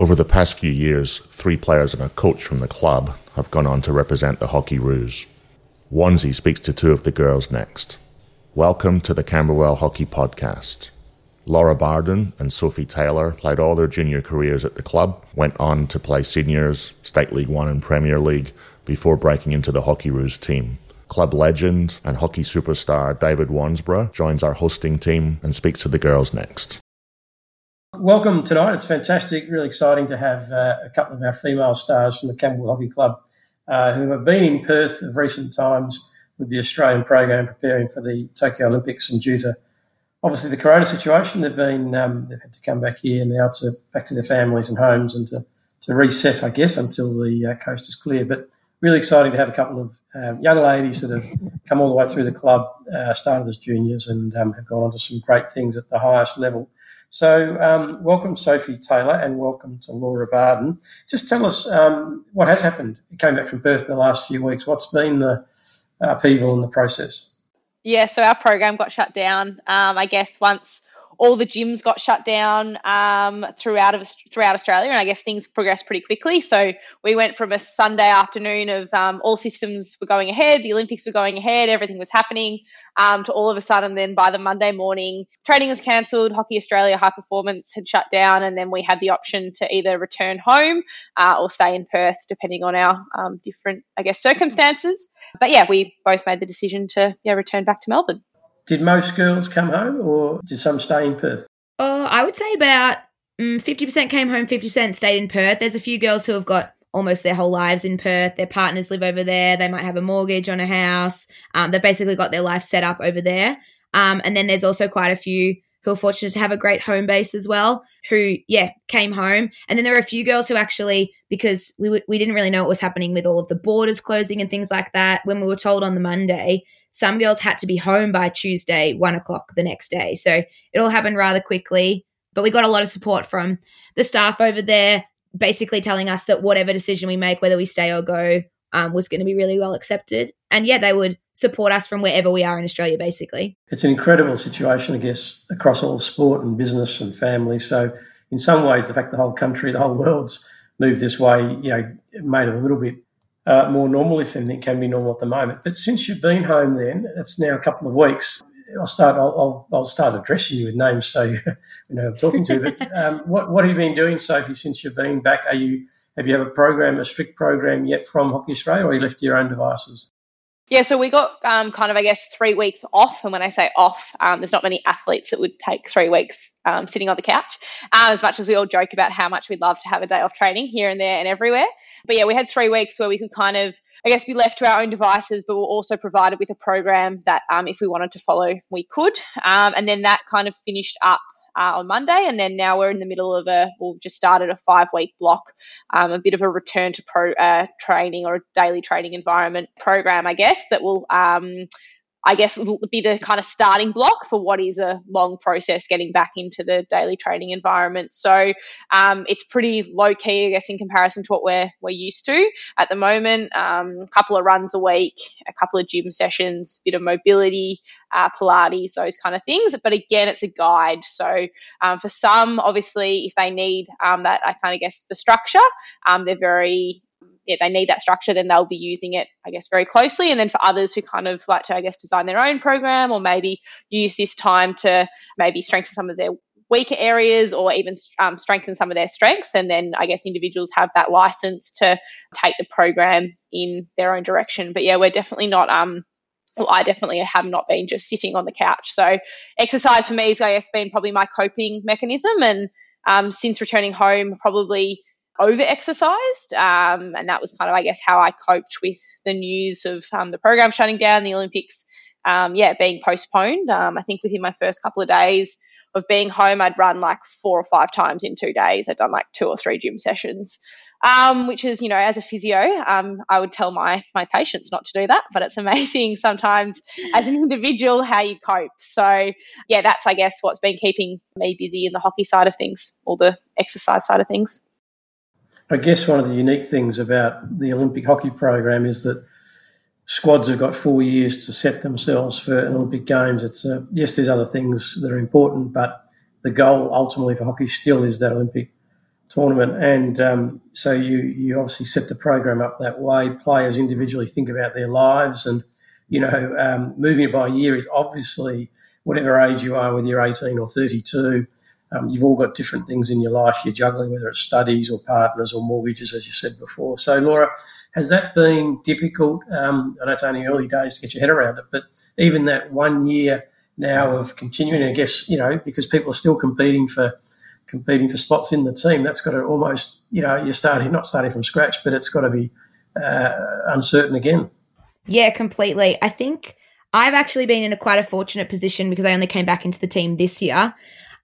Over the past few years, three players and a coach from the club have gone on to represent the Hockeyroos. Onesie speaks to two of the girls next. Welcome to the Camberwell Hockey Podcast. Laura Barden and Sophie Taylor played all their junior careers at the club, went on to play seniors, State League One and Premier League, before breaking into the Hockeyroos team. Club legend and hockey superstar David Wansborough joins our hosting team and speaks to the girls next. Welcome tonight. It's fantastic, really exciting to have uh, a couple of our female stars from the Camberwell Hockey Club uh, who have been in Perth of recent times with the Australian program preparing for the Tokyo Olympics and due to obviously the corona situation, they've been um, they've had to come back here now to back to their families and homes and to, to reset, I guess, until the uh, coast is clear. But really exciting to have a couple of um, young ladies that have come all the way through the club, uh, started as juniors, and um, have gone on to some great things at the highest level. So, um, welcome, Sophie Taylor, and welcome to Laura Barden. Just tell us um, what has happened. You came back from Perth in the last few weeks. What's been the upheaval in the process? Yeah, so our program got shut down. Um, I guess once all the gyms got shut down um, throughout of throughout Australia, and I guess things progressed pretty quickly. So we went from a Sunday afternoon of um, all systems were going ahead, the Olympics were going ahead, everything was happening, um, to all of a sudden then by the Monday morning, training was cancelled, Hockey Australia High Performance had shut down, and then we had the option to either return home uh, or stay in Perth, depending on our um, different, I guess, circumstances. But yeah, we both made the decision to yeah return back to Melbourne. Did most girls come home, or did some stay in Perth? Oh, I would say about mm, fifty percent came home, fifty percent stayed in Perth. There's a few girls who have got almost their whole lives in Perth. Their partners live over there. They might have a mortgage on a house. Um, they've basically got their life set up over there. Um, and then there's also quite a few who are fortunate to have a great home base as well, who, yeah, came home. And then there are a few girls who actually, because we, w- we didn't really know what was happening with all of the borders closing and things like that, when we were told on the Monday, some girls had to be home by Tuesday, one o'clock the next day. So it all happened rather quickly. But we got a lot of support from the staff over there, basically telling us that whatever decision we make, whether we stay or go, um, was going to be really well accepted. And yeah, they would support us from wherever we are in Australia, basically. It's an incredible situation, I guess, across all sport and business and family. So, in some ways, the fact the whole country, the whole world's moved this way, you know, made it a little bit uh, more normal, if anything can be normal at the moment. But since you've been home, then it's now a couple of weeks. I'll start. I'll, I'll, I'll start addressing you with names so you, know who I'm talking to. But um, what what have you been doing, Sophie, since you've been back? Are you have you have a program, a strict program yet from Hockey Australia, or are you left to your own devices? Yeah, so we got um, kind of, I guess, three weeks off. And when I say off, um, there's not many athletes that would take three weeks um, sitting on the couch, um, as much as we all joke about how much we'd love to have a day off training here and there and everywhere. But yeah, we had three weeks where we could kind of, I guess, be left to our own devices, but we're also provided with a program that um, if we wanted to follow, we could. Um, and then that kind of finished up uh, on Monday, and then now we're in the middle of a, we've just started a five week block, um, a bit of a return to pro uh, training or a daily training environment program, I guess, that will um, I guess, be the kind of starting block for what is a long process getting back into the daily trading environment. So um, it's pretty low key, I guess, in comparison to what we're we're used to at the moment. Um, a couple of runs a week, a couple of gym sessions, a bit of mobility, uh, Pilates, those kind of things. But again, it's a guide. So um, for some, obviously, if they need um, that, I kind of guess the structure, um, they're very yeah, they need that structure, then they'll be using it, I guess, very closely. And then for others who kind of like to, I guess, design their own program or maybe use this time to maybe strengthen some of their weaker areas or even um, strengthen some of their strengths. And then I guess individuals have that license to take the program in their own direction. But yeah, we're definitely not. Um, well, I definitely have not been just sitting on the couch. So exercise for me has, I guess, been probably my coping mechanism. And um, since returning home, probably over exercised. Um, and that was kind of, I guess, how I coped with the news of um, the program shutting down, the Olympics, um, yeah, being postponed. Um, I think within my first couple of days of being home, I'd run like four or five times in two days. I'd done like two or three gym sessions. Um, which is, you know, as a physio, um, I would tell my my patients not to do that. But it's amazing sometimes as an individual how you cope. So yeah, that's I guess what's been keeping me busy in the hockey side of things, or the exercise side of things. I guess one of the unique things about the Olympic hockey program is that squads have got four years to set themselves for an Olympic Games. It's a, yes, there's other things that are important, but the goal ultimately for hockey still is that Olympic tournament, and um, so you you obviously set the program up that way. Players individually think about their lives, and you know, um, moving it by a year is obviously whatever age you are, whether you're 18 or 32. Um, you've all got different things in your life you're juggling, whether it's studies or partners or mortgages, as you said before. So, Laura, has that been difficult? Um, I know it's only early days to get your head around it, but even that one year now of continuing, I guess, you know, because people are still competing for competing for spots in the team, that's got to almost, you know, you're starting not starting from scratch, but it's got to be uh, uncertain again. Yeah, completely. I think I've actually been in a quite a fortunate position because I only came back into the team this year.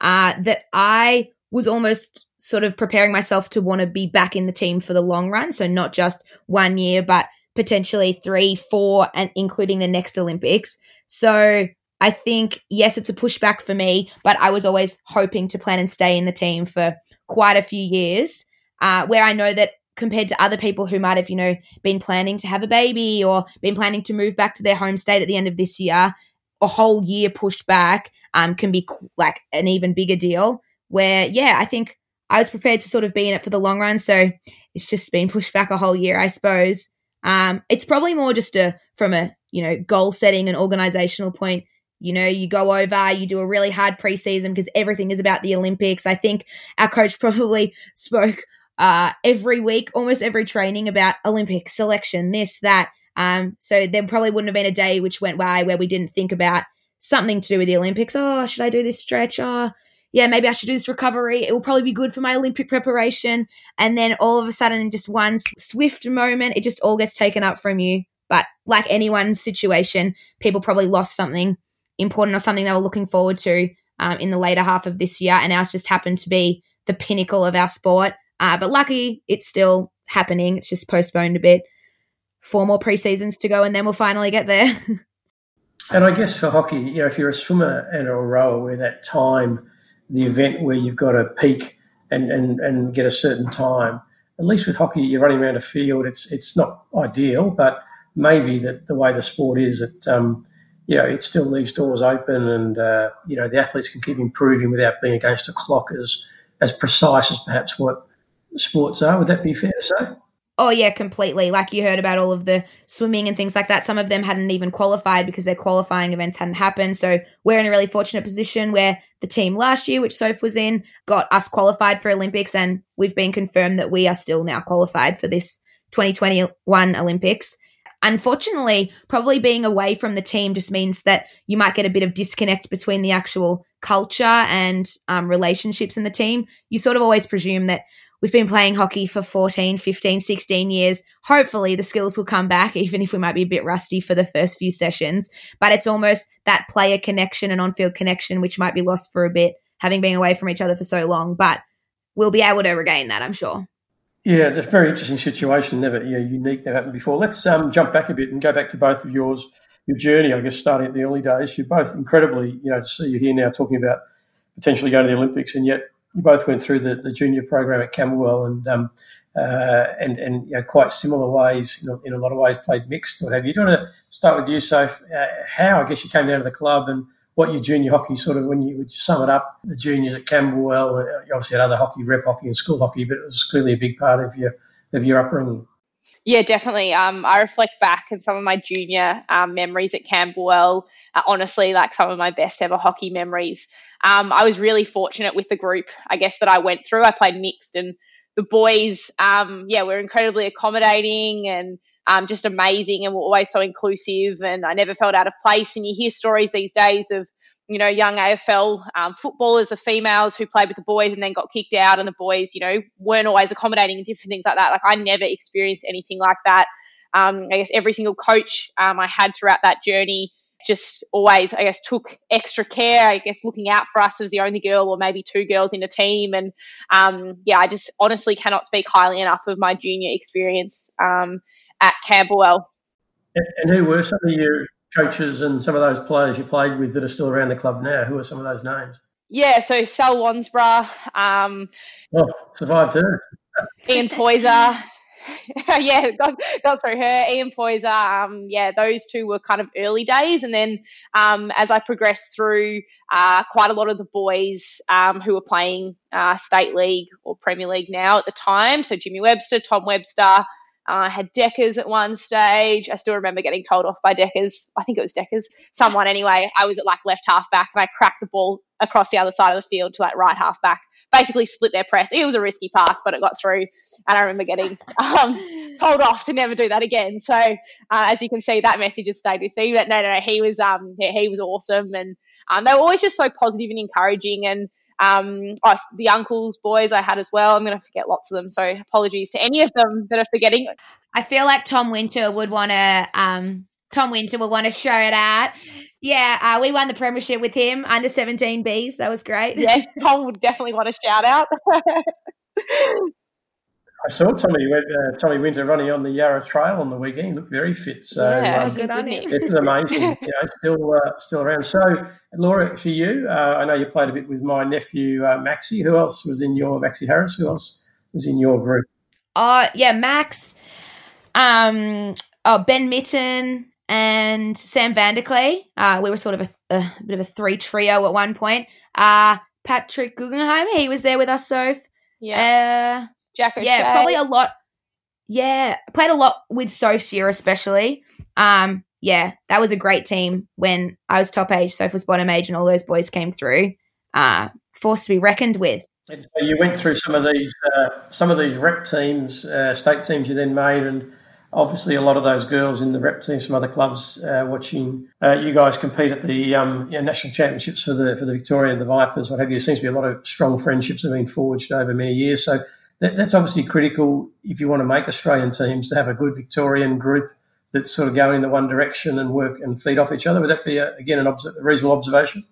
Uh, that I was almost sort of preparing myself to want to be back in the team for the long run. So not just one year, but potentially three, four, and including the next Olympics. So I think, yes, it's a pushback for me, but I was always hoping to plan and stay in the team for quite a few years, uh, where I know that compared to other people who might have, you know, been planning to have a baby or been planning to move back to their home state at the end of this year, a whole year pushed back um, can be like an even bigger deal. Where, yeah, I think I was prepared to sort of be in it for the long run. So it's just been pushed back a whole year, I suppose. Um, it's probably more just a from a you know goal setting and organizational point you know, you go over, you do a really hard preseason because everything is about the Olympics. I think our coach probably spoke uh, every week, almost every training about Olympic selection, this, that. Um, so there probably wouldn't have been a day which went by where we didn't think about something to do with the Olympics. Oh, should I do this stretch? Oh, yeah, maybe I should do this recovery. It will probably be good for my Olympic preparation. And then all of a sudden, in just one swift moment, it just all gets taken up from you. But like anyone's situation, people probably lost something important or something they were looking forward to um, in the later half of this year. And ours just happened to be the pinnacle of our sport. Uh, but lucky it's still happening. It's just postponed a bit. Four more pre-seasons to go, and then we'll finally get there. and I guess for hockey, you know, if you're a swimmer and a rower, where that time, the event where you've got to peak and, and, and get a certain time, at least with hockey, you're running around a field. It's it's not ideal, but maybe that the way the sport is, it um, you know, it still leaves doors open, and uh, you know the athletes can keep improving without being against a clock as as precise as perhaps what sports are. Would that be fair to say? Oh yeah, completely. Like you heard about all of the swimming and things like that. Some of them hadn't even qualified because their qualifying events hadn't happened. So we're in a really fortunate position where the team last year, which Soph was in, got us qualified for Olympics, and we've been confirmed that we are still now qualified for this 2021 Olympics. Unfortunately, probably being away from the team just means that you might get a bit of disconnect between the actual culture and um, relationships in the team. You sort of always presume that we've been playing hockey for 14, 15, 16 years. Hopefully, the skills will come back, even if we might be a bit rusty for the first few sessions. But it's almost that player connection and on field connection, which might be lost for a bit, having been away from each other for so long. But we'll be able to regain that, I'm sure. Yeah, it's a very interesting situation. Never yeah, unique. Never happened before. Let's um, jump back a bit and go back to both of yours. Your journey, I guess, starting at the early days. You're both incredibly, you know, to see you here now talking about potentially going to the Olympics, and yet you both went through the, the junior program at Camberwell, and um, uh, and and you know, quite similar ways. You know, in a lot of ways, played mixed. What have you? Do you want to start with you, Soph? Uh, how I guess you came down to the club and what your junior hockey sort of when you would sum it up, the juniors at Camberwell, uh, you obviously had other hockey, rep hockey, and school hockey, but it was clearly a big part of your of your upbringing. Yeah, definitely. Um, I reflect back and some of my junior um, memories at Camberwell. Honestly, like some of my best ever hockey memories. Um, I was really fortunate with the group, I guess, that I went through. I played mixed, and the boys, um, yeah, were incredibly accommodating and um, just amazing and were always so inclusive. And I never felt out of place. And you hear stories these days of, you know, young AFL um, footballers, the females who played with the boys and then got kicked out, and the boys, you know, weren't always accommodating and different things like that. Like I never experienced anything like that. Um, I guess every single coach um, I had throughout that journey just always, I guess, took extra care. I guess looking out for us as the only girl or maybe two girls in a team. And um, yeah, I just honestly cannot speak highly enough of my junior experience. Um, at Camberwell. And who were some of your coaches and some of those players you played with that are still around the club now? Who are some of those names? Yeah, so Sal Wansborough. Um, oh, survived her. Ian Poyser. yeah, got, got through her. Ian Poyser, um, yeah, those two were kind of early days. And then um, as I progressed through, uh, quite a lot of the boys um, who were playing uh, state league or Premier League now at the time. So Jimmy Webster, Tom Webster, I uh, had Deckers at one stage. I still remember getting told off by Deckers. I think it was Deckers. Someone anyway. I was at like left half back and I cracked the ball across the other side of the field to like right half back. Basically split their press. It was a risky pass, but it got through. And I remember getting um, told off to never do that again. So uh, as you can see, that message has stayed with me. But no, no, no he was um, he was awesome, and um, they were always just so positive and encouraging. And um, oh, the uncles, boys I had as well. I'm going to forget lots of them. So apologies to any of them that are forgetting. I feel like Tom Winter would want to, um, Tom Winter would want to show it out. Yeah, uh, we won the premiership with him under 17 Bs. That was great. Yes, Tom would definitely want a shout out. I saw Tommy uh, Tommy Winter running on the Yarra Trail on the weekend. He looked very fit. So yeah, um, good on him. It's amazing. you know, still uh, still around. So Laura, for you, uh, I know you played a bit with my nephew uh, Maxi. Who else was in your Maxi Harris? Who else was in your group? Oh yeah, Max. Um, oh Ben Mitten and Sam Vanderklee. Uh, we were sort of a, a, bit of a three trio at one point. Uh, Patrick Guggenheim, he was there with us, Soph. Yeah. Uh, Jack O'Shea. Yeah, probably a lot. Yeah, played a lot with Sophia especially. Um, yeah, that was a great team when I was top age, Soph was bottom age, and all those boys came through. Uh, forced to be reckoned with. And so you went through some of these, uh, some of these rep teams, uh, state teams you then made, and obviously a lot of those girls in the rep teams from other clubs uh, watching uh, you guys compete at the um, national championships for the for the Victoria and the Vipers, what have you. There seems to be a lot of strong friendships have been forged over many years. So that, that's obviously critical if you want to make Australian teams to have a good Victorian group that's sort of going in the one direction and work and feed off each other. Would that be a, again an obs- a reasonable observation?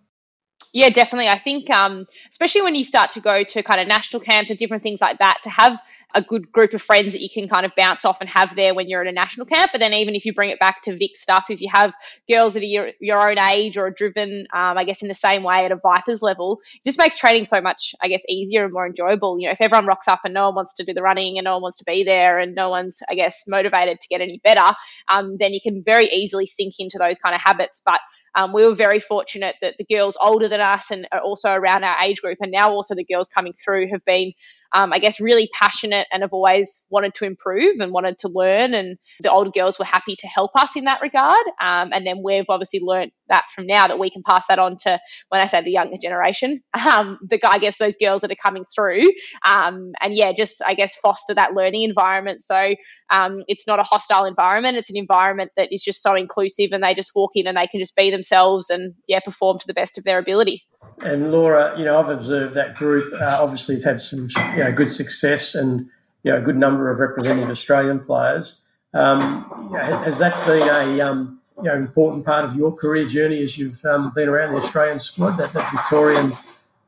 Yeah, definitely. I think, um, especially when you start to go to kind of national camps and different things like that, to have a good group of friends that you can kind of bounce off and have there when you're at a national camp. But then even if you bring it back to Vic stuff, if you have girls that are your, your own age or are driven, um, I guess, in the same way at a Vipers level, it just makes training so much, I guess, easier and more enjoyable. You know, if everyone rocks up and no one wants to do the running and no one wants to be there and no one's, I guess, motivated to get any better, um, then you can very easily sink into those kind of habits. But um, we were very fortunate that the girls older than us and also around our age group, and now also the girls coming through, have been um, I guess, really passionate and have always wanted to improve and wanted to learn. And the older girls were happy to help us in that regard. Um, and then we've obviously learned that from now that we can pass that on to, when I say the younger generation, um, the I guess those girls that are coming through. Um, and yeah, just I guess foster that learning environment. So um, it's not a hostile environment. It's an environment that is just so inclusive, and they just walk in and they can just be themselves and yeah, perform to the best of their ability. And Laura, you know, I've observed that group. Uh, obviously, has had some you know good success and you know a good number of representative Australian players. Um, has that been a um, you know important part of your career journey as you've um, been around the Australian squad? That, that Victorian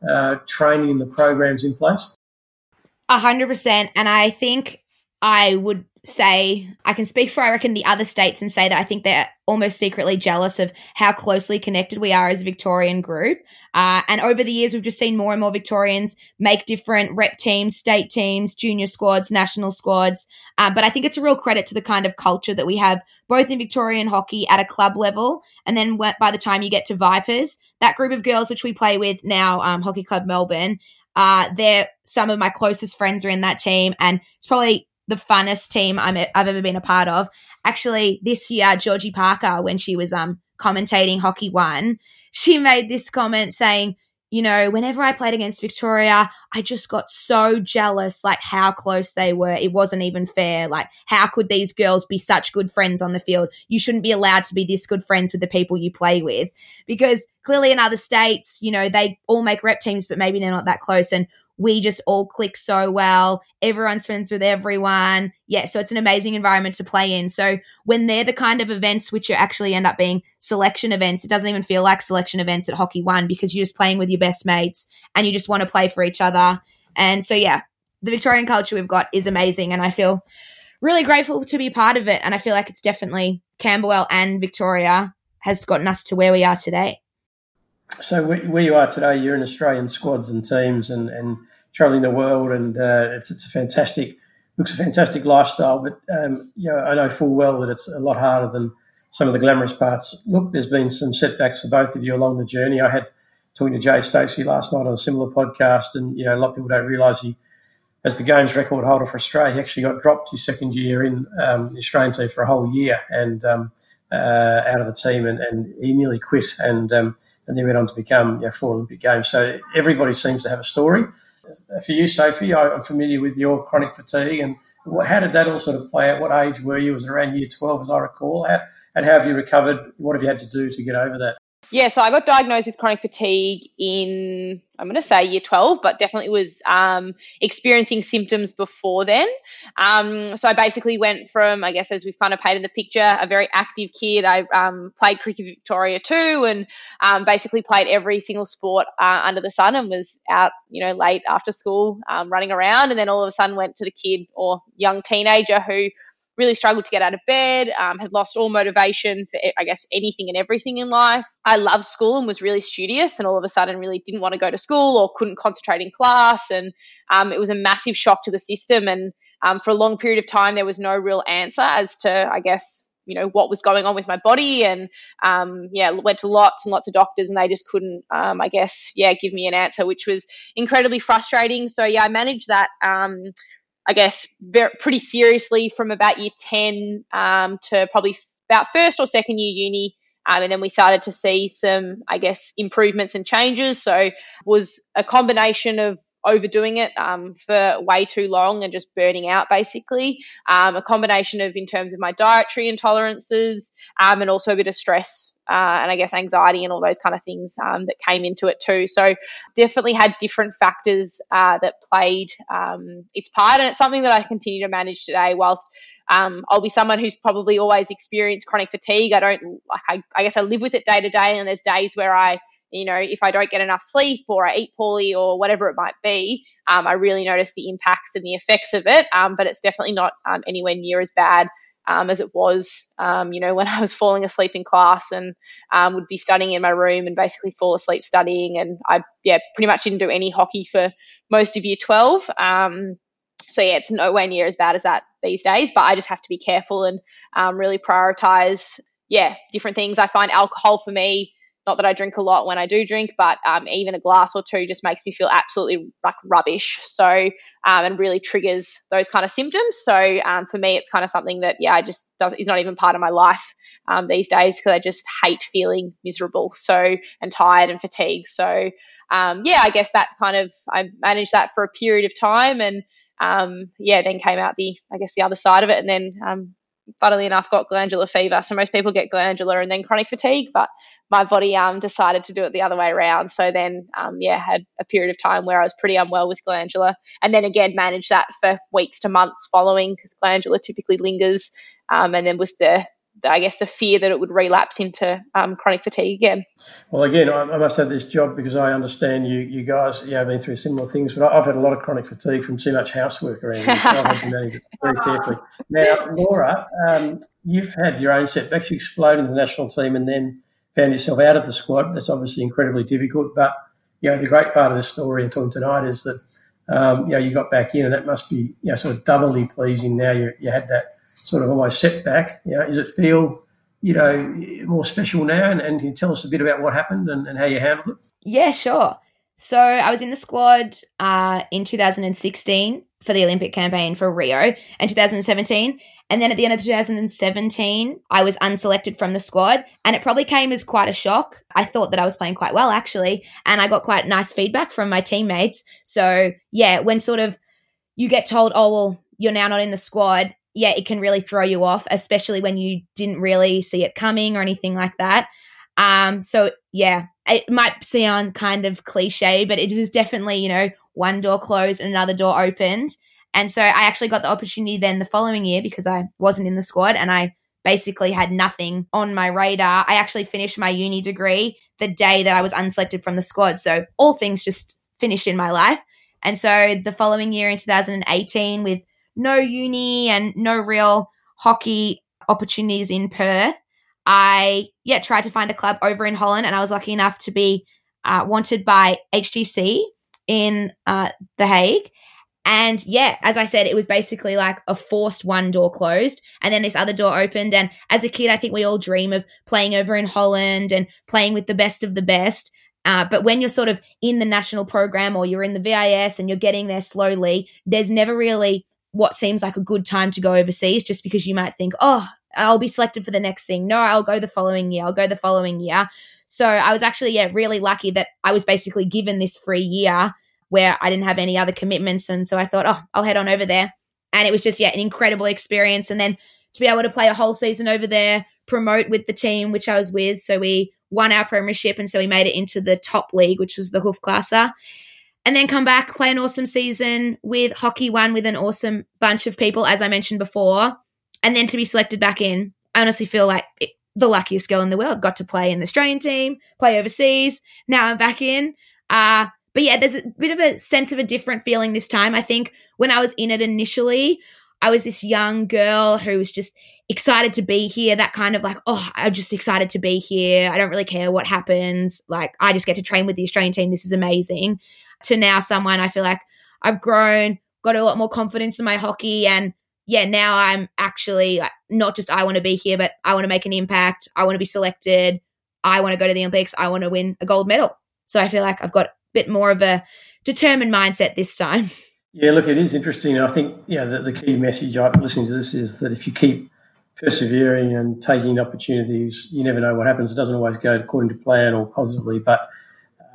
uh, training and the programs in place. A hundred percent, and I think I would say I can speak for I reckon the other states and say that I think they're almost secretly jealous of how closely connected we are as a Victorian group. Uh, and over the years, we've just seen more and more Victorians make different rep teams, state teams, junior squads, national squads. Uh, but I think it's a real credit to the kind of culture that we have both in Victorian hockey at a club level, and then by the time you get to Vipers, that group of girls which we play with now, um, Hockey Club Melbourne. Uh, they're some of my closest friends are in that team, and it's probably the funnest team i have ever been a part of. Actually, this year, Georgie Parker, when she was um, commentating Hockey One, she made this comment saying, you know, whenever I played against Victoria, I just got so jealous, like how close they were. It wasn't even fair. Like, how could these girls be such good friends on the field? You shouldn't be allowed to be this good friends with the people you play with. Because clearly in other states, you know, they all make rep teams, but maybe they're not that close. And we just all click so well. Everyone's friends with everyone. Yeah, so it's an amazing environment to play in. So when they're the kind of events which actually end up being selection events, it doesn't even feel like selection events at Hockey One because you're just playing with your best mates and you just want to play for each other. And so yeah, the Victorian culture we've got is amazing and I feel really grateful to be part of it. And I feel like it's definitely Camberwell and Victoria has gotten us to where we are today. So where you are today, you're in Australian squads and teams and, and traveling the world, and uh, it's it's a fantastic looks a fantastic lifestyle, but um, you know, I know full well that it's a lot harder than some of the glamorous parts. Look, there's been some setbacks for both of you along the journey. I had talking to Jay Stacy last night on a similar podcast, and you know, a lot of people don't realise he, as the games record holder for Australia, he actually got dropped his second year in um, the Australian team for a whole year, and um, uh, out of the team, and, and he nearly quit, and um, and then went on to become you four Olympic Games. So everybody seems to have a story. For you, Sophie, I'm familiar with your chronic fatigue, and how did that all sort of play out? What age were you? Was it around year 12, as I recall? How, and how have you recovered? What have you had to do to get over that? Yeah, so I got diagnosed with chronic fatigue in, I'm going to say year 12, but definitely was um, experiencing symptoms before then. Um, so I basically went from, I guess, as we've kind of painted the picture, a very active kid. I um, played Cricket Victoria too and um, basically played every single sport uh, under the sun and was out, you know, late after school um, running around. And then all of a sudden went to the kid or young teenager who really struggled to get out of bed, um, had lost all motivation for, I guess, anything and everything in life. I loved school and was really studious, and all of a sudden really didn't want to go to school or couldn't concentrate in class. And um, it was a massive shock to the system. And um, for a long period of time, there was no real answer as to, I guess, you know what was going on with my body and um, yeah went to lots and lots of doctors and they just couldn't um, i guess yeah give me an answer which was incredibly frustrating so yeah i managed that um, I guess, very, pretty seriously from about year 10 um, to probably about first or second year uni. Um, and then we started to see some, I guess, improvements and changes. So was a combination of overdoing it um, for way too long and just burning out basically um, a combination of in terms of my dietary intolerances um, and also a bit of stress uh, and I guess anxiety and all those kind of things um, that came into it too. So definitely had different factors uh, that played um, its part, and it's something that I continue to manage today. Whilst um, I'll be someone who's probably always experienced chronic fatigue. I don't like. I, I guess I live with it day to day, and there's days where I you know, if I don't get enough sleep or I eat poorly or whatever it might be, um, I really notice the impacts and the effects of it. Um, but it's definitely not um, anywhere near as bad um, as it was, um, you know, when I was falling asleep in class and um, would be studying in my room and basically fall asleep studying. And I, yeah, pretty much didn't do any hockey for most of year 12. Um, so, yeah, it's nowhere near as bad as that these days, but I just have to be careful and um, really prioritize, yeah, different things. I find alcohol for me not that I drink a lot when I do drink, but um, even a glass or two just makes me feel absolutely like rubbish. So, um, and really triggers those kind of symptoms. So, um, for me, it's kind of something that, yeah, I just does, is not even part of my life um, these days because I just hate feeling miserable. So, and tired and fatigued. So, um, yeah, I guess that's kind of, I managed that for a period of time and, um, yeah, then came out the, I guess, the other side of it. And then, funnily enough, got glandular fever. So most people get glandular and then chronic fatigue, but my body um, decided to do it the other way around. So then, um, yeah, had a period of time where I was pretty unwell with glandular, and then again managed that for weeks to months following because glandular typically lingers, um, and then was the, I guess the fear that it would relapse into um, chronic fatigue again. Well, again, I, I, must have this job because I understand you you guys you know been through similar things, but I've had a lot of chronic fatigue from too much housework around me, so I've had to manage it very carefully. Now, Laura, um, you've had your own setbacks. You exploded in the national team, and then found yourself out of the squad. That's obviously incredibly difficult. But you know, the great part of the story and talking tonight is that um, you know you got back in, and that must be you know sort of doubly pleasing. Now you you had that sort of almost setback. You know, does it feel you know more special now? And, and can you tell us a bit about what happened and, and how you handled it? Yeah, sure. So I was in the squad uh, in 2016 for the Olympic campaign for Rio in 2017. And then at the end of 2017, I was unselected from the squad. And it probably came as quite a shock. I thought that I was playing quite well, actually. And I got quite nice feedback from my teammates. So, yeah, when sort of you get told, oh, well, you're now not in the squad, yeah, it can really throw you off, especially when you didn't really see it coming or anything like that. Um, so, yeah, it might sound kind of cliche, but it was definitely, you know, one door closed and another door opened. And so I actually got the opportunity then the following year because I wasn't in the squad and I basically had nothing on my radar. I actually finished my uni degree the day that I was unselected from the squad. So all things just finished in my life. And so the following year in 2018, with no uni and no real hockey opportunities in Perth, I yeah tried to find a club over in Holland, and I was lucky enough to be uh, wanted by HTC in uh, The Hague, And yeah, as I said, it was basically like a forced one door closed and then this other door opened. And as a kid, I think we all dream of playing over in Holland and playing with the best of the best. Uh, but when you're sort of in the national program or you're in the VIS and you're getting there slowly, there's never really what seems like a good time to go overseas just because you might think, oh, I'll be selected for the next thing. No, I'll go the following year. I'll go the following year. So I was actually, yeah, really lucky that I was basically given this free year where I didn't have any other commitments. And so I thought, oh, I'll head on over there. And it was just, yeah, an incredible experience. And then to be able to play a whole season over there, promote with the team which I was with. So we won our premiership. And so we made it into the top league, which was the Hoofdklasse. And then come back, play an awesome season with Hockey One with an awesome bunch of people, as I mentioned before. And then to be selected back in, I honestly feel like it, the luckiest girl in the world. Got to play in the Australian team, play overseas. Now I'm back in. Uh, but yeah, there's a bit of a sense of a different feeling this time. I think when I was in it initially, I was this young girl who was just excited to be here. That kind of like, oh, I'm just excited to be here. I don't really care what happens. Like, I just get to train with the Australian team. This is amazing. To now, someone I feel like I've grown, got a lot more confidence in my hockey, and yeah, now I'm actually like, not just I want to be here, but I want to make an impact. I want to be selected. I want to go to the Olympics. I want to win a gold medal. So I feel like I've got bit more of a determined mindset this time. Yeah, look, it is interesting. I think yeah, the, the key message I listening to this is that if you keep persevering and taking opportunities, you never know what happens. It doesn't always go according to plan or positively, but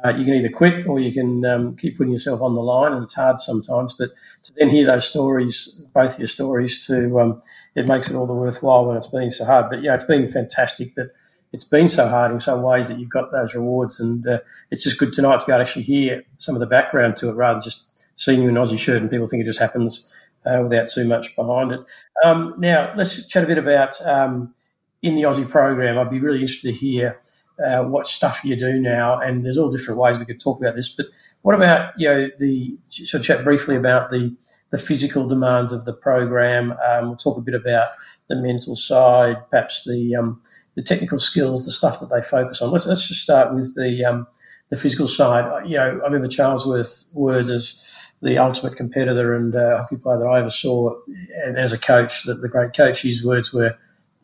uh, you can either quit or you can um, keep putting yourself on the line, and it's hard sometimes. But to then hear those stories, both your stories, to um, it makes it all the worthwhile when it's been so hard. But yeah, it's been fantastic that it's been so hard in some ways that you've got those rewards, and uh, it's just good tonight to be able to actually hear some of the background to it rather than just seeing you in Aussie shirt and people think it just happens uh, without too much behind it. Um, now let's chat a bit about um, in the Aussie program. I'd be really interested to hear uh, what stuff you do now, and there's all different ways we could talk about this. But what about you know the so chat briefly about the the physical demands of the program. Um, we'll talk a bit about the mental side, perhaps the um, the technical skills, the stuff that they focus on. Let's let's just start with the um, the physical side. You know, I remember Charlesworth words as the ultimate competitor and uh, hockey player that I ever saw, and as a coach, the, the great coach, his words were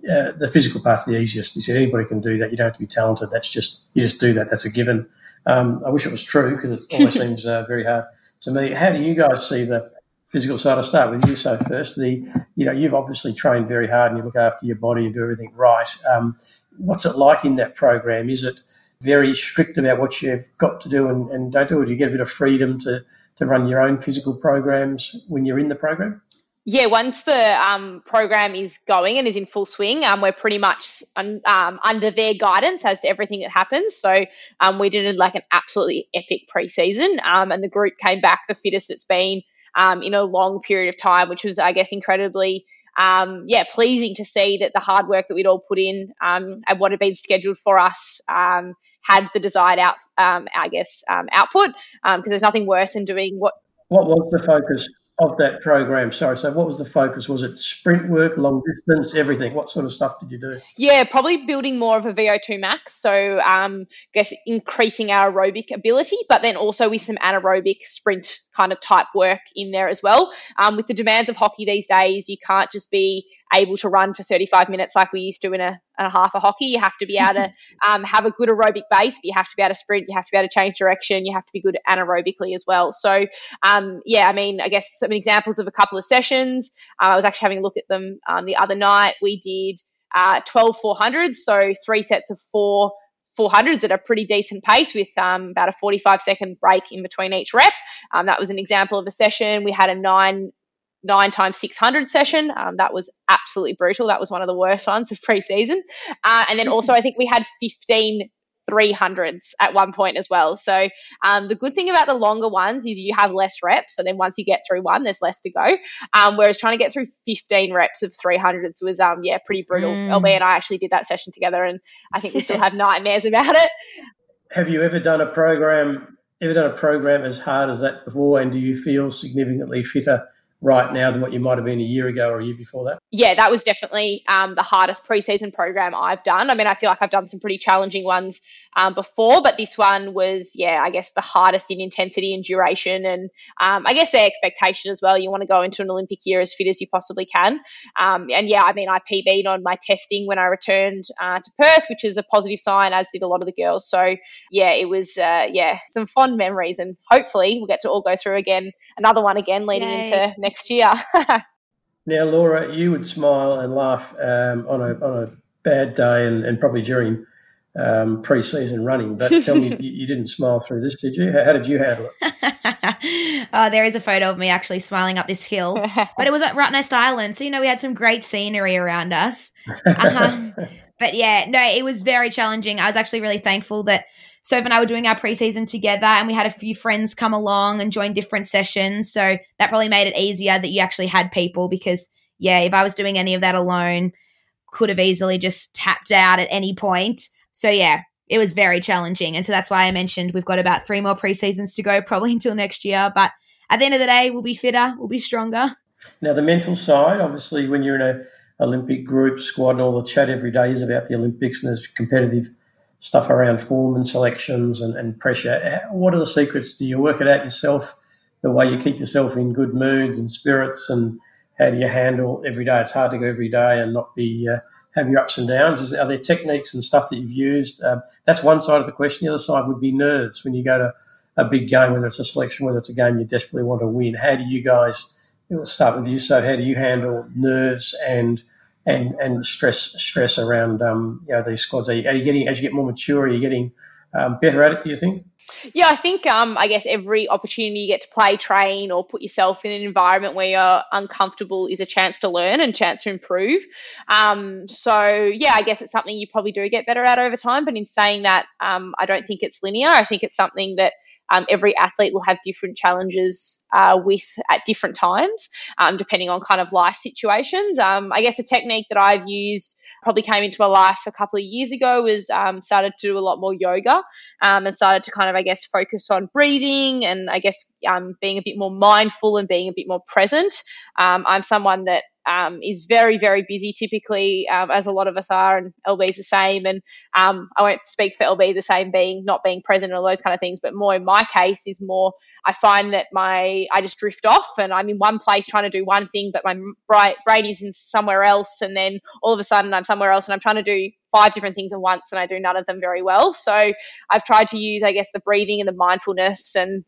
uh, the physical part's the easiest. He said anybody can do that. You don't have to be talented. That's just you just do that. That's a given. Um, I wish it was true because it always seems uh, very hard to me. How do you guys see the physical side? I'll start with you. So first, the you know you've obviously trained very hard and you look after your body and do everything right. Um, what's it like in that program? Is it very strict about what you've got to do and, and don't do? Or do you get a bit of freedom to to run your own physical programs when you're in the program? Yeah, once the um, program is going and is in full swing, um, we're pretty much un, um, under their guidance as to everything that happens. So um, we did like an absolutely epic preseason, um, and the group came back the fittest it's been um, in a long period of time, which was, I guess, incredibly, um, yeah, pleasing to see that the hard work that we'd all put in um, and what had been scheduled for us um, had the desired out, I guess, output. Because there's nothing worse than doing what. What was the focus? Of that program? Sorry, so what was the focus? Was it sprint work, long distance, everything? What sort of stuff did you do? Yeah, probably building more of a VO2 max. So, um, I guess increasing our aerobic ability, but then also with some anaerobic sprint kind of type work in there as well. Um, with the demands of hockey these days, you can't just be able to run for 35 minutes like we used to in a, a half a hockey. You have to be able to um, have a good aerobic base, but you have to be able to sprint, you have to be able to change direction, you have to be good anaerobically as well. So, um, yeah, I mean, I guess some examples of a couple of sessions. Uh, I was actually having a look at them um, the other night. We did uh, 12 400s, so three sets of four 400s at a pretty decent pace with um, about a 45 second break in between each rep. Um, that was an example of a session. We had a nine nine times 600 session. Um, that was absolutely brutal. That was one of the worst ones of preseason. Uh, and then also, I think we had 15 300s at one point as well. So um, the good thing about the longer ones is you have less reps. So then once you get through one, there's less to go. Um, whereas trying to get through 15 reps of 300s was, um, yeah, pretty brutal. Mm. LB and I actually did that session together, and I think we still have nightmares about it. Have you ever done a program? Ever done a program as hard as that before? And do you feel significantly fitter right now than what you might have been a year ago or a year before that? Yeah, that was definitely um, the hardest preseason program I've done. I mean, I feel like I've done some pretty challenging ones um, before, but this one was, yeah, I guess the hardest in intensity and duration, and um, I guess their expectation as well. You want to go into an Olympic year as fit as you possibly can, um, and yeah, I mean, I PB'd on my testing when I returned uh, to Perth, which is a positive sign, as did a lot of the girls. So yeah, it was, uh, yeah, some fond memories, and hopefully we'll get to all go through again, another one again leading Yay. into next year. now, Laura, you would smile and laugh um, on a on a bad day and, and probably during um, pre-season running. But tell me, you, you, didn't smile through this, did you? How, how did you handle it? oh, there is a photo of me actually smiling up this hill, but it was at Rottnest Island, so you know we had some great scenery around us. Um, but yeah, no, it was very challenging. I was actually really thankful that Soph and I were doing our preseason together, and we had a few friends come along and join different sessions. So that probably made it easier that you actually had people because yeah, if I was doing any of that alone could have easily just tapped out at any point. So yeah, it was very challenging. And so that's why I mentioned we've got about three more preseasons to go, probably until next year. But at the end of the day, we'll be fitter, we'll be stronger. Now the mental side, obviously, when you're in a Olympic group squad and all the chat every day is about the Olympics and there's competitive stuff around form and selections and, and pressure. What are the secrets? Do you work it out yourself? The way you keep yourself in good moods and spirits and how do you handle every day? It's hard to go every day and not be uh, have your ups and downs. Is, are there techniques and stuff that you've used? Um, that's one side of the question. The other side would be nerves when you go to a big game, whether it's a selection, whether it's a game you desperately want to win. How do you guys? We'll start with you. So, how do you handle nerves and and and stress stress around um, you know these squads? Are you, are you, getting as you get more mature? Are you getting um, better at it? Do you think? Yeah, I think um, I guess every opportunity you get to play, train, or put yourself in an environment where you're uncomfortable is a chance to learn and chance to improve. Um, so yeah, I guess it's something you probably do get better at over time. But in saying that, um, I don't think it's linear. I think it's something that um, every athlete will have different challenges uh, with at different times, um, depending on kind of life situations. Um, I guess a technique that I've used probably came into my life a couple of years ago was um, started to do a lot more yoga um, and started to kind of, I guess, focus on breathing and I guess um, being a bit more mindful and being a bit more present. Um, I'm someone that um, is very, very busy typically, um, as a lot of us are, and LB's the same. And um, I won't speak for LB the same, being not being present and all those kind of things, but more in my case is more I find that my I just drift off and I'm in one place trying to do one thing, but my brain is in somewhere else, and then all of a sudden I'm somewhere else and I'm trying to do five different things at once, and I do none of them very well. So I've tried to use, I guess, the breathing and the mindfulness and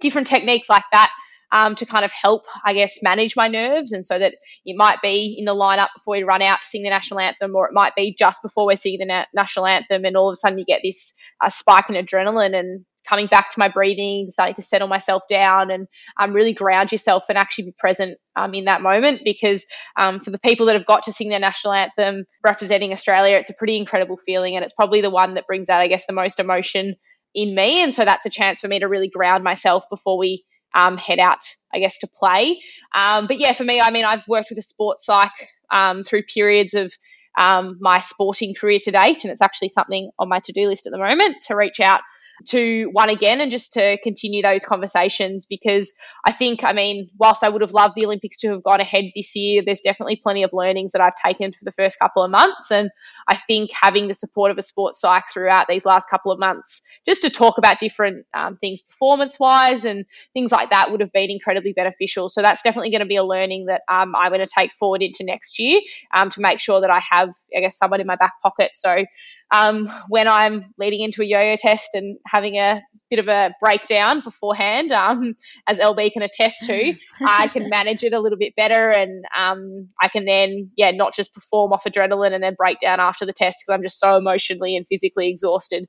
different techniques like that um, to kind of help, I guess, manage my nerves. And so that it might be in the lineup before we run out to sing the national anthem, or it might be just before we're singing the na- national anthem, and all of a sudden you get this uh, spike in adrenaline and coming back to my breathing, starting to settle myself down and um, really ground yourself and actually be present um, in that moment. Because um, for the people that have got to sing their national anthem representing Australia, it's a pretty incredible feeling. And it's probably the one that brings out, I guess, the most emotion in me. And so that's a chance for me to really ground myself before we um, head out, I guess, to play. Um, but yeah, for me, I mean, I've worked with a sports psych um, through periods of my sporting career to date. And it's actually something on my to do list at the moment to reach out to one again and just to continue those conversations because I think, I mean, whilst I would have loved the Olympics to have gone ahead this year, there's definitely plenty of learnings that I've taken for the first couple of months. And I think having the support of a sports psych throughout these last couple of months, just to talk about different um, things performance wise and things like that, would have been incredibly beneficial. So that's definitely going to be a learning that um, I'm going to take forward into next year um, to make sure that I have, I guess, someone in my back pocket. So um, when I'm leading into a yo-yo test and having a bit of a breakdown beforehand, um, as LB can attest to, I can manage it a little bit better, and um, I can then, yeah, not just perform off adrenaline and then break down after the test because I'm just so emotionally and physically exhausted.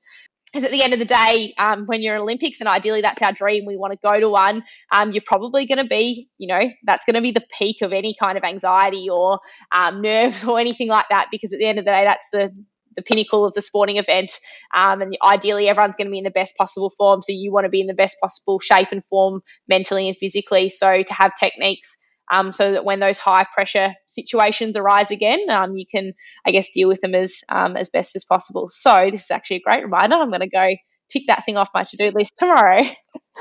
Because at the end of the day, um, when you're in Olympics, and ideally that's our dream, we want to go to one. Um, you're probably going to be, you know, that's going to be the peak of any kind of anxiety or um, nerves or anything like that. Because at the end of the day, that's the the pinnacle of the sporting event. Um, and ideally, everyone's going to be in the best possible form. So you want to be in the best possible shape and form mentally and physically. So to have techniques um, so that when those high pressure situations arise again, um, you can, I guess, deal with them as um, as best as possible. So this is actually a great reminder. I'm going to go tick that thing off my to do list tomorrow.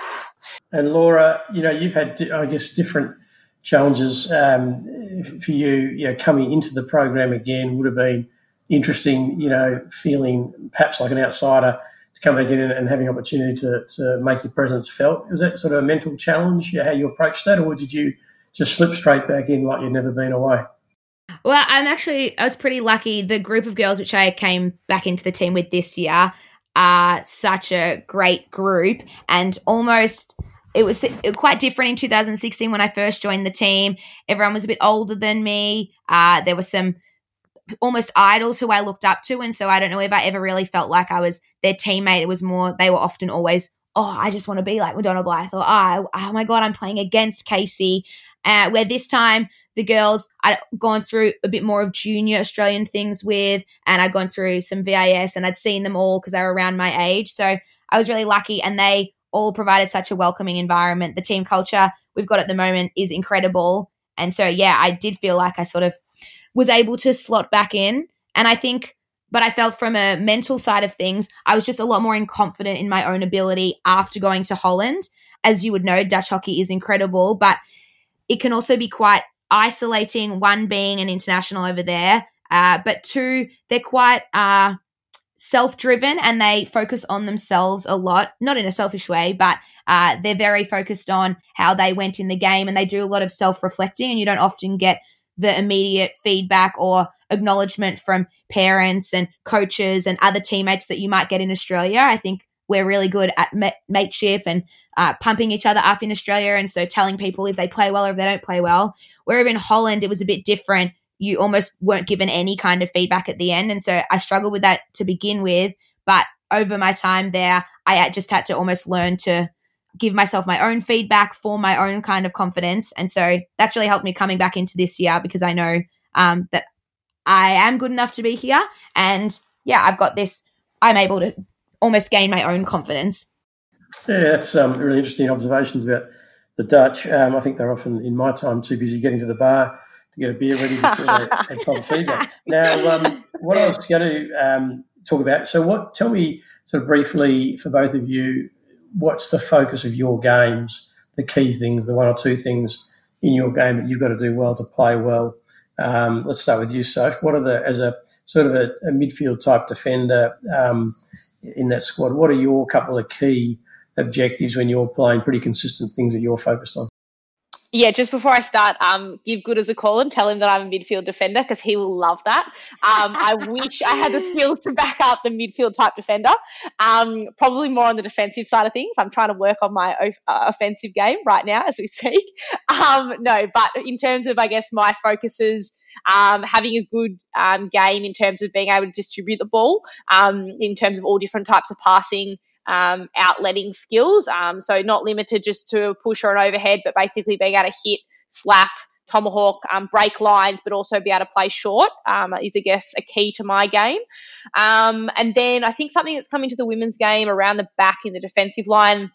and Laura, you know, you've had, I guess, different challenges um, for you. You know, coming into the program again would have been interesting, you know, feeling perhaps like an outsider to come back in and, having opportunity to, to make your presence felt. Was that sort of a mental challenge, how you approached that, or did you just slip straight back in like you'd never been away? Well, I'm actually, I was pretty lucky. The group of girls which I came back into the team with this year are such a great group and almost it was quite different in 2016 when I first joined the team. Everyone was a bit older than me. Uh, there were some almost idols who I looked up to. And so I don't know if I ever really felt like I was their teammate. It was more, they were often always, oh, I just want to be like Madonna Blyth. Or, oh, oh my God, I'm playing against Casey. Uh, where this time the girls I'd gone through a bit more of junior Australian things with, and I'd gone through some VIS and I'd seen them all because they were around my age. So I was really lucky, and they all provided such a welcoming environment. The team culture we've got at the moment is incredible. And so, yeah, I did feel like I sort of was able to slot back in. And I think, but I felt from a mental side of things, I was just a lot more confident in my own ability after going to Holland. As you would know, Dutch hockey is incredible, but it can also be quite isolating, one being an international over there, uh, but two, they're quite uh, self driven and they focus on themselves a lot, not in a selfish way, but uh, they're very focused on how they went in the game and they do a lot of self reflecting, and you don't often get the immediate feedback or acknowledgement from parents and coaches and other teammates that you might get in Australia. I think we're really good at mateship and uh, pumping each other up in Australia. And so telling people if they play well or if they don't play well. Wherever in Holland, it was a bit different. You almost weren't given any kind of feedback at the end. And so I struggled with that to begin with. But over my time there, I just had to almost learn to give myself my own feedback for my own kind of confidence. And so that's really helped me coming back into this year because I know um, that I am good enough to be here. And yeah, I've got this, I'm able to almost gain my own confidence. Yeah, that's um, really interesting observations about the Dutch. Um, I think they're often, in my time, too busy getting to the bar to get a beer ready before they, to. Now, um, what I was going to um, talk about, so what, tell me sort of briefly for both of you, what's the focus of your games, the key things, the one or two things in your game that you've got to do well to play well? Um, let's start with you, Soph. What are the, as a sort of a, a midfield type defender um, in that squad, what are your couple of key objectives when you're playing pretty consistent things that you're focused on? Yeah, just before I start, um, give Good as a call and tell him that I'm a midfield defender because he will love that. Um, I wish I had the skills to back up the midfield type defender. Um, probably more on the defensive side of things. I'm trying to work on my uh, offensive game right now as we speak. Um, no, but in terms of, I guess, my focuses. Um, having a good um, game in terms of being able to distribute the ball, um, in terms of all different types of passing, um, outletting skills. Um, so not limited just to a push or an overhead, but basically being able to hit, slap, tomahawk, um, break lines, but also be able to play short um, is, I guess, a key to my game. Um, and then I think something that's come into the women's game around the back in the defensive line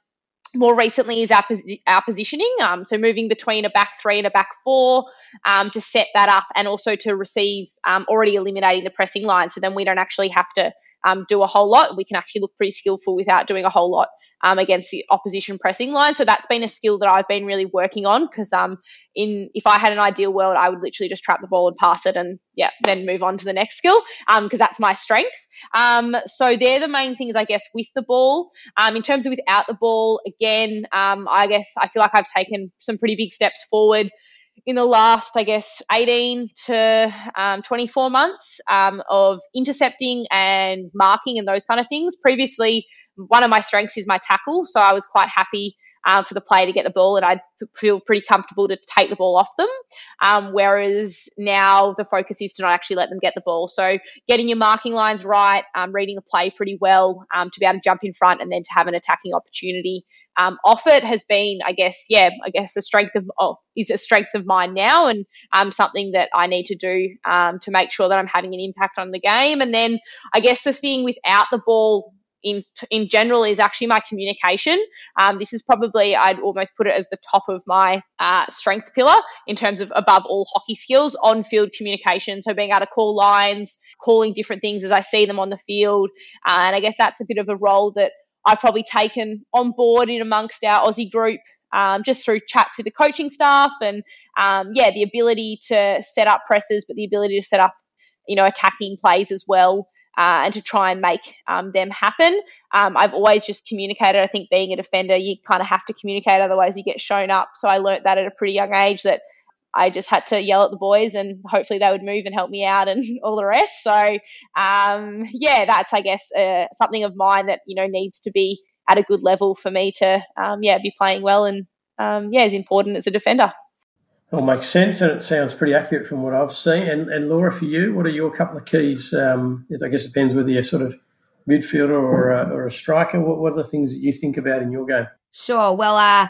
more recently is our, our positioning. Um, so moving between a back three and a back four um, to set that up and also to receive um, already eliminating the pressing line. So then we don't actually have to um, do a whole lot. We can actually look pretty skillful without doing a whole lot um, against the opposition pressing line. So that's been a skill that I've been really working on because um, in if I had an ideal world, I would literally just trap the ball and pass it, and yeah, then move on to the next skill because um, that's my strength. Um, so they're the main things, I guess, with the ball. Um, in terms of without the ball, again, um, I guess I feel like I've taken some pretty big steps forward in the last, I guess, 18 to um, 24 months um, of intercepting and marking and those kind of things. Previously, one of my strengths is my tackle, so I was quite happy um, for the player to get the ball, and I feel pretty comfortable to take the ball off them. Um, whereas now the focus is to not actually let them get the ball. So getting your marking lines right, um, reading the play pretty well, um, to be able to jump in front and then to have an attacking opportunity um, off it has been, I guess, yeah, I guess a strength of oh, is a strength of mine now, and um, something that I need to do to make sure that I'm having an impact on the game. And then I guess the thing without the ball in in general is actually my communication. Um, this is probably I'd almost put it as the top of my uh, strength pillar in terms of above all hockey skills on field communication. So being able to call lines, calling different things as I see them on the field, uh, and I guess that's a bit of a role that I've probably taken on board in amongst our Aussie group um, just through chats with the coaching staff and um, yeah, the ability to set up presses, but the ability to set up you know, attacking plays as well. Uh, and to try and make um, them happen. Um, I've always just communicated. I think being a defender, you kind of have to communicate, otherwise, you get shown up. So I learnt that at a pretty young age that I just had to yell at the boys and hopefully they would move and help me out and all the rest. So, um, yeah, that's, I guess, uh, something of mine that, you know, needs to be at a good level for me to, um, yeah, be playing well and, um, yeah, as important as a defender. It all makes sense, and it sounds pretty accurate from what I've seen. And, and Laura, for you, what are your couple of keys? Um, I guess it depends whether you're sort of midfielder or a, or a striker. What, what are the things that you think about in your game? Sure. Well, uh,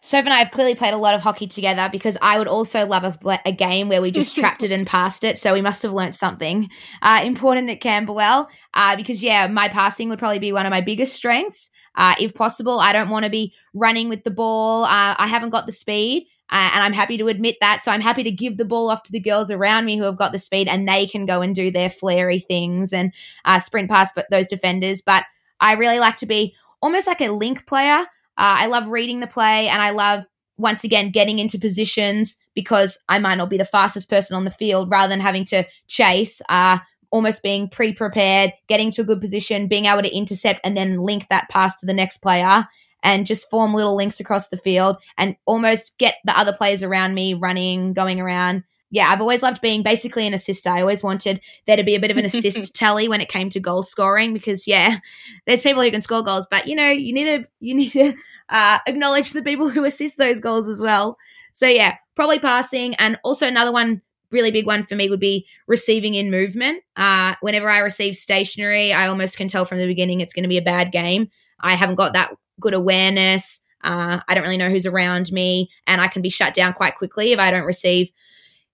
Soph and I have clearly played a lot of hockey together because I would also love a, a game where we just trapped it and passed it. So we must have learnt something uh, important at Camberwell. Uh, because, yeah, my passing would probably be one of my biggest strengths. Uh, if possible, I don't want to be running with the ball. Uh, I haven't got the speed. Uh, and I'm happy to admit that. So I'm happy to give the ball off to the girls around me who have got the speed and they can go and do their flary things and uh, sprint past those defenders. But I really like to be almost like a link player. Uh, I love reading the play and I love, once again, getting into positions because I might not be the fastest person on the field rather than having to chase. Uh, almost being pre prepared, getting to a good position, being able to intercept and then link that pass to the next player and just form little links across the field and almost get the other players around me running, going around. Yeah, I've always loved being basically an assist. I always wanted there to be a bit of an assist tally when it came to goal scoring because yeah, there's people who can score goals, but you know, you need to you need to uh, acknowledge the people who assist those goals as well. So yeah, probably passing and also another one really big one for me would be receiving in movement. Uh, whenever I receive stationary, I almost can tell from the beginning it's going to be a bad game. I haven't got that good awareness. Uh, I don't really know who's around me, and I can be shut down quite quickly if I don't receive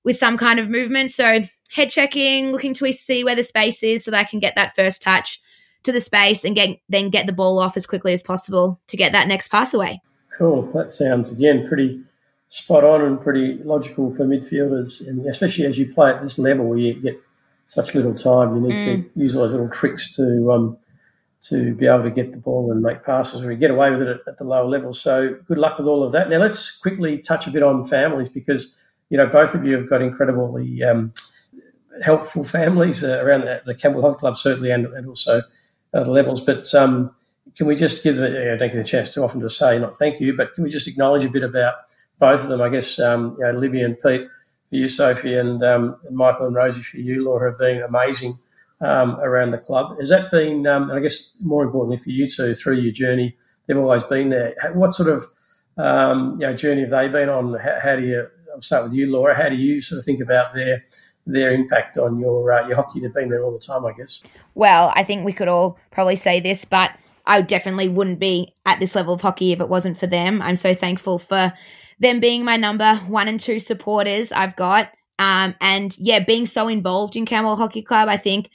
with some kind of movement. So, head checking, looking to see where the space is so that I can get that first touch to the space and get then get the ball off as quickly as possible to get that next pass away. Cool. That sounds again pretty spot on and pretty logical for midfielders, and especially as you play at this level where you get such little time, you need mm. to use all those little tricks to um, to be able to get the ball and make passes or get away with it at, at, the lower level. So good luck with all of that. Now let's quickly touch a bit on families because you know both of you have got incredibly um, helpful families uh, around the, the Camberwell Hockey Club certainly and, and also other levels. But um, can we just give I don't get a chance too often to say not thank you, but can we just acknowledge a bit about both of them? I guess um, you know Libby and Pete for you, Sophie, and, um, and Michael and Rosie for you, Laura, have been amazing um, around the club. Has that been, um, I guess, more importantly for you two through your journey? They've always been there. What sort of um, you know journey have they been on? How, how, do you? I'll start with you, Laura. How do you sort of think about their their impact on your uh, your hockey? They've been there all the time, I guess. Well, I think we could all probably say this, but I definitely wouldn't be at this level of hockey if it wasn't for them. I'm so thankful for them being my number one and two supporters I've got. Um, and yeah, being so involved in Camberwell Hockey Club, I think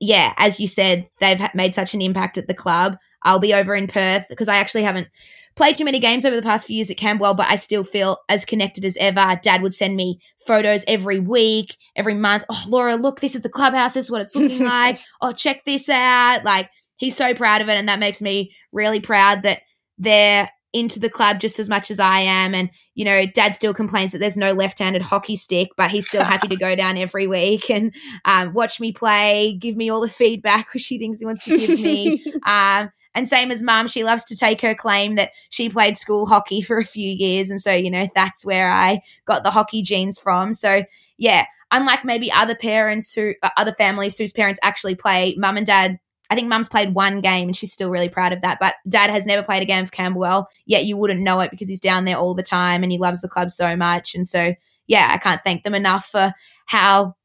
yeah, as you said, they've made such an impact at the club. I'll be over in Perth because I actually haven't played too many games over the past few years at Camberwell, but I still feel as connected as ever. Dad would send me photos every week, every month. Oh, Laura, look, this is the clubhouse. This is what it's looking like. Oh, check this out. Like, he's so proud of it. And that makes me really proud that they're into the club just as much as I am. And, you know, dad still complains that there's no left handed hockey stick, but he's still happy to go down every week and um, watch me play, give me all the feedback which he thinks he wants to give me. um, and same as mum, she loves to take her claim that she played school hockey for a few years. And so, you know, that's where I got the hockey genes from. So, yeah, unlike maybe other parents who, uh, other families whose parents actually play, mum and dad I think mum's played one game and she's still really proud of that. But dad has never played a game for Camberwell, yet you wouldn't know it because he's down there all the time and he loves the club so much. And so, yeah, I can't thank them enough for how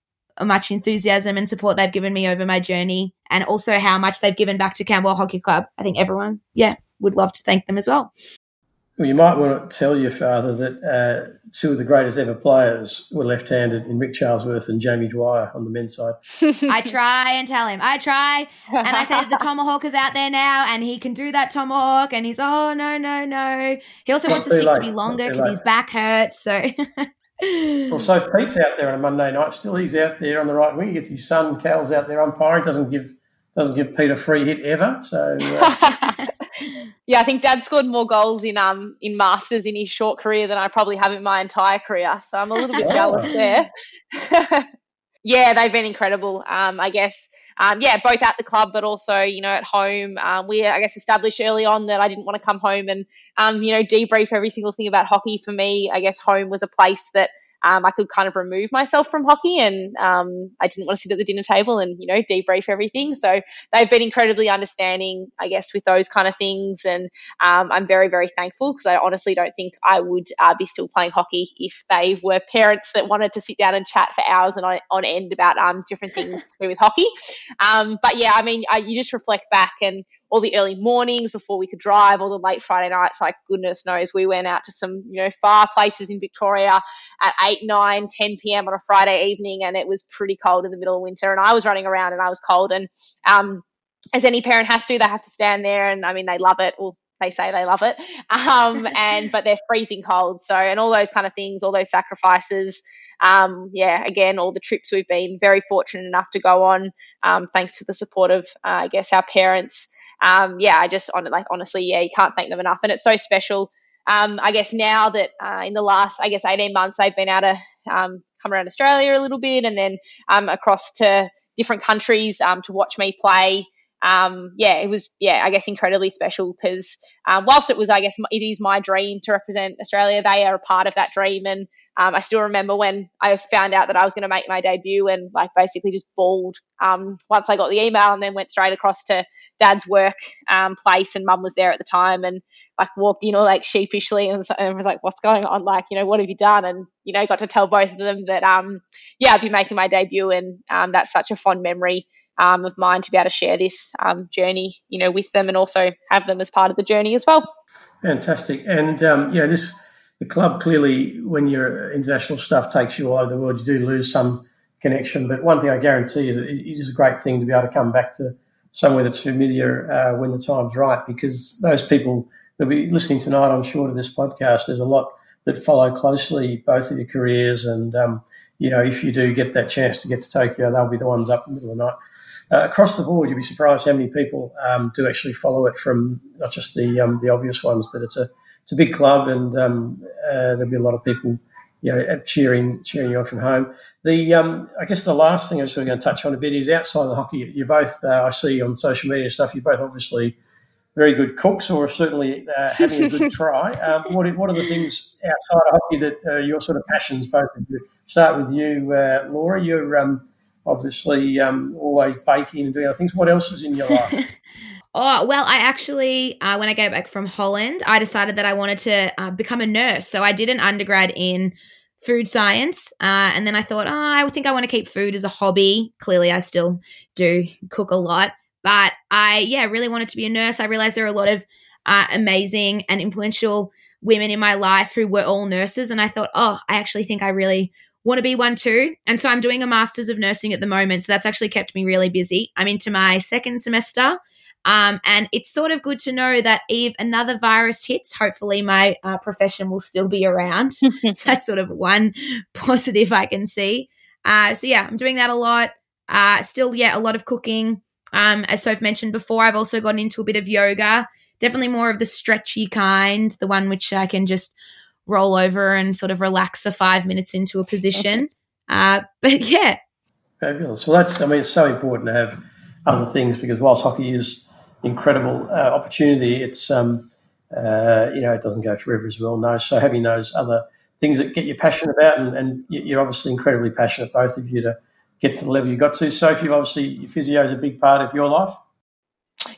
much enthusiasm and support they've given me over my journey and also how much they've given back to Camberwell Hockey Club. I think everyone, yeah, would love to thank them as well. Well, you might want to tell your father that uh, two of the greatest ever players were left-handed in Rick Charlesworth and Jamie Dwyer on the men's side. I try and tell him. I try, and I say that the tomahawk is out there now, and he can do that tomahawk, and he's oh no no no. He also wants the stick late. to be longer because his back hurts. So. well, so Pete's out there on a Monday night. Still, he's out there on the right wing. He gets his son Cal's out there umpiring. Doesn't give doesn't give Pete a free hit ever. So. Uh, yeah, I think Dad scored more goals in um in Masters in his short career than I probably have in my entire career. So I'm a little bit jealous there. Yeah, they've been incredible. Um, I guess um, yeah, both at the club, but also, you know, at home. Um, we, I guess, established early on that I didn't want to come home and, um, you know, debrief every single thing about hockey. For me, I guess home was a place that um, I could kind of remove myself from hockey and um, I didn't want to sit at the dinner table and, you know, debrief everything. So they've been incredibly understanding, I guess, with those kind of things. And um, I'm very, very thankful because I honestly don't think I would uh, be still playing hockey if they were parents that wanted to sit down and chat for hours and on, on end about um, different things to do with hockey. Um, but yeah, I mean, I, you just reflect back and all the early mornings before we could drive, all the late Friday nights, like goodness knows, we went out to some, you know, far places in Victoria at 8, 9, 10 p.m. on a Friday evening, and it was pretty cold in the middle of winter, and I was running around and I was cold, and um, as any parent has to, they have to stand there, and I mean, they love it. Well, they say they love it, um, and but they're freezing cold. So, and all those kind of things, all those sacrifices. Um, yeah, again, all the trips we've been very fortunate enough to go on, um, thanks to the support of, uh, I guess, our parents um, yeah, I just on like honestly, yeah, you can't thank them enough, and it's so special. Um, I guess now that uh, in the last, I guess, 18 months, they've been able to um, come around Australia a little bit, and then um, across to different countries um, to watch me play. Um, yeah, it was, yeah, I guess incredibly special because whilst it was, I guess, it is my dream to represent Australia. They are a part of that dream, and um, I still remember when I found out that I was going to make my debut and like basically just bawled um, once I got the email and then went straight across to dad's work um, place and mum was there at the time and like walked in all like sheepishly and, and, was like, what's going on? Like, you know, what have you done? And, you know, got to tell both of them that, um, yeah, I'd be making my debut and um, that's such a fond memory um, of mine to be able to share this um, journey, you know, with them and also have them as part of the journey as well. Fantastic. And, um, you know, this, the club clearly, when your international stuff takes you all over the world, you do lose some connection. But one thing I guarantee is it is a great thing to be able to come back to somewhere that's familiar uh, when the time's right, because those people that'll be listening tonight, I'm sure, to this podcast, there's a lot that follow closely both of your careers. And, um, you know, if you do get that chance to get to Tokyo, they'll be the ones up in the middle of the night. Uh, across the board, you'd be surprised how many people um, do actually follow it from not just the um, the obvious ones, but it's a it's a big club, and um, uh, there'll be a lot of people, you know, cheering cheering you on from home. The um, I guess the last thing I was going to touch on a bit is outside of the hockey. You both, uh, I see on social media stuff, you're both obviously very good cooks, or certainly uh, having a good try. Um, what what are the things outside of hockey that uh, your sort of passions, both of you? Start with you, uh, Laura. You're um, obviously um, always baking and doing other things. What else is in your life? Oh, well, I actually, uh, when I came back from Holland, I decided that I wanted to uh, become a nurse. So I did an undergrad in food science. Uh, and then I thought, oh, I think I want to keep food as a hobby. Clearly, I still do cook a lot. But I, yeah, really wanted to be a nurse. I realized there are a lot of uh, amazing and influential women in my life who were all nurses. And I thought, oh, I actually think I really want to be one too. And so I'm doing a master's of nursing at the moment. So that's actually kept me really busy. I'm into my second semester. Um, and it's sort of good to know that if another virus hits, hopefully my uh, profession will still be around. so that's sort of one positive I can see. Uh, so yeah, I'm doing that a lot. Uh, still, yeah, a lot of cooking. Um, as Soph mentioned before, I've also gotten into a bit of yoga. Definitely more of the stretchy kind, the one which I can just roll over and sort of relax for five minutes into a position. Uh, but yeah. Fabulous. Well, that's, I mean, it's so important to have other things because whilst hockey is incredible uh, opportunity. It's um, uh, you know it doesn't go forever as well. No, so having those other things that get you passionate about, and, and you're obviously incredibly passionate, both of you, to get to the level you got to. Sophie, obviously, physio is a big part of your life.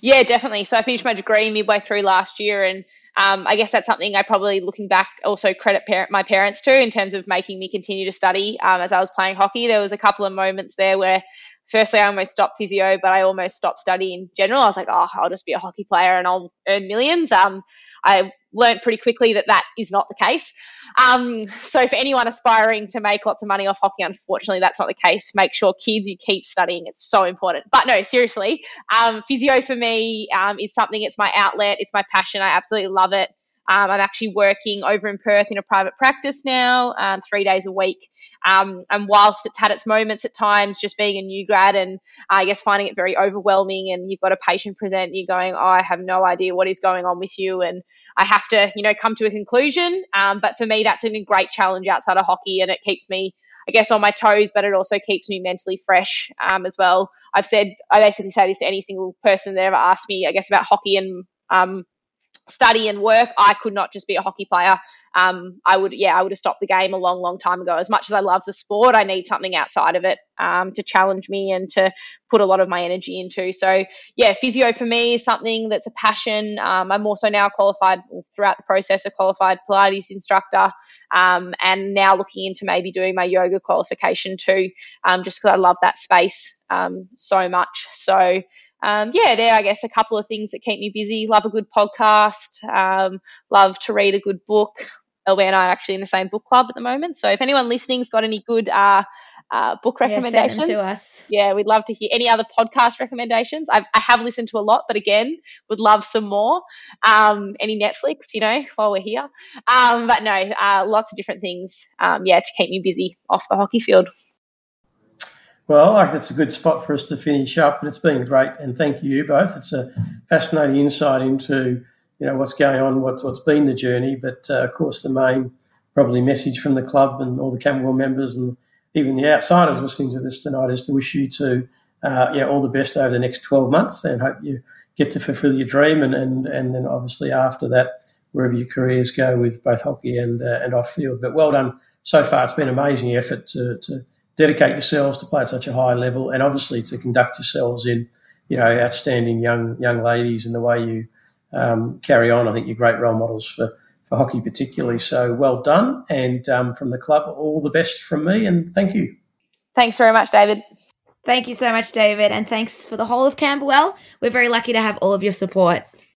Yeah, definitely. So I finished my degree midway through last year, and um, I guess that's something I probably, looking back, also credit parent, my parents to in terms of making me continue to study um, as I was playing hockey. There was a couple of moments there where firstly, I almost stopped physio, but I almost stopped studying in general. I was like, oh, I'll just be a hockey player and I'll earn millions. Um, I learned pretty quickly that that is not the case. Um, so for anyone aspiring to make lots of money off hockey, unfortunately, that's not the case. Make sure kids, you keep studying. It's so important. But no, seriously, um, physio for me um, is something, it's my outlet. It's my passion. I absolutely love it. Um, I'm actually working over in Perth in a private practice now, um, three days a week. Um, and whilst it's had its moments at times, just being a new grad and uh, I guess finding it very overwhelming, and you've got a patient present, you're going, oh, I have no idea what is going on with you, and I have to, you know, come to a conclusion. Um, but for me, that's a great challenge outside of hockey, and it keeps me I guess, on my toes, but it also keeps me mentally fresh um, as well. I've said, I basically say this to any single person that ever asked me, I guess, about hockey and um, study and work. I could not just be a hockey player um, I would, yeah, I would have stopped the game a long, long time ago. As much as I love the sport, I need something outside of it um, to challenge me and to put a lot of my energy into. So, yeah, physio for me is something that's a passion. Um, I'm also now qualified throughout the process, a qualified Pilates instructor, um, and now looking into maybe doing my yoga qualification too, um, just because I love that space um, so much. So, um, yeah, there, I guess, a couple of things that keep me busy. Love a good podcast, um, love to read a good book, Elby and I are actually in the same book club at the moment. So if anyone listening's got any good uh, uh, book recommendations, yeah, to us. Yeah, we'd love to hear any other podcast recommendations. I've, I have listened to a lot, but again, would love some more. Um, any Netflix, you know, while we're here. Um, but no, uh, lots of different things. Um, yeah, to keep me busy off the hockey field. Well, I think it's a good spot for us to finish up, and it's been great. And thank you both. It's a fascinating insight into you know what's going on, what's what's been the journey. But uh, of course, the main probably message from the club and all the Camberwell members and even the outsiders listening to this tonight is to wish you to uh, know, all the best over the next 12 months and hope you get to fulfil your dream and, and, and then obviously after that wherever your careers go with both hockey and uh, and off field. But well done so far. It's been an amazing effort to, to dedicate yourselves to play at such a high level and obviously to conduct yourselves in you know outstanding young young ladies in the way you um, carry on. I think you're great role models for, for hockey, particularly. So well done. And um, from the club, all the best from me. And thank you. Thanks very much, David. Thank you so much, David. And thanks for the whole of Camberwell. We're very lucky to have all of your support.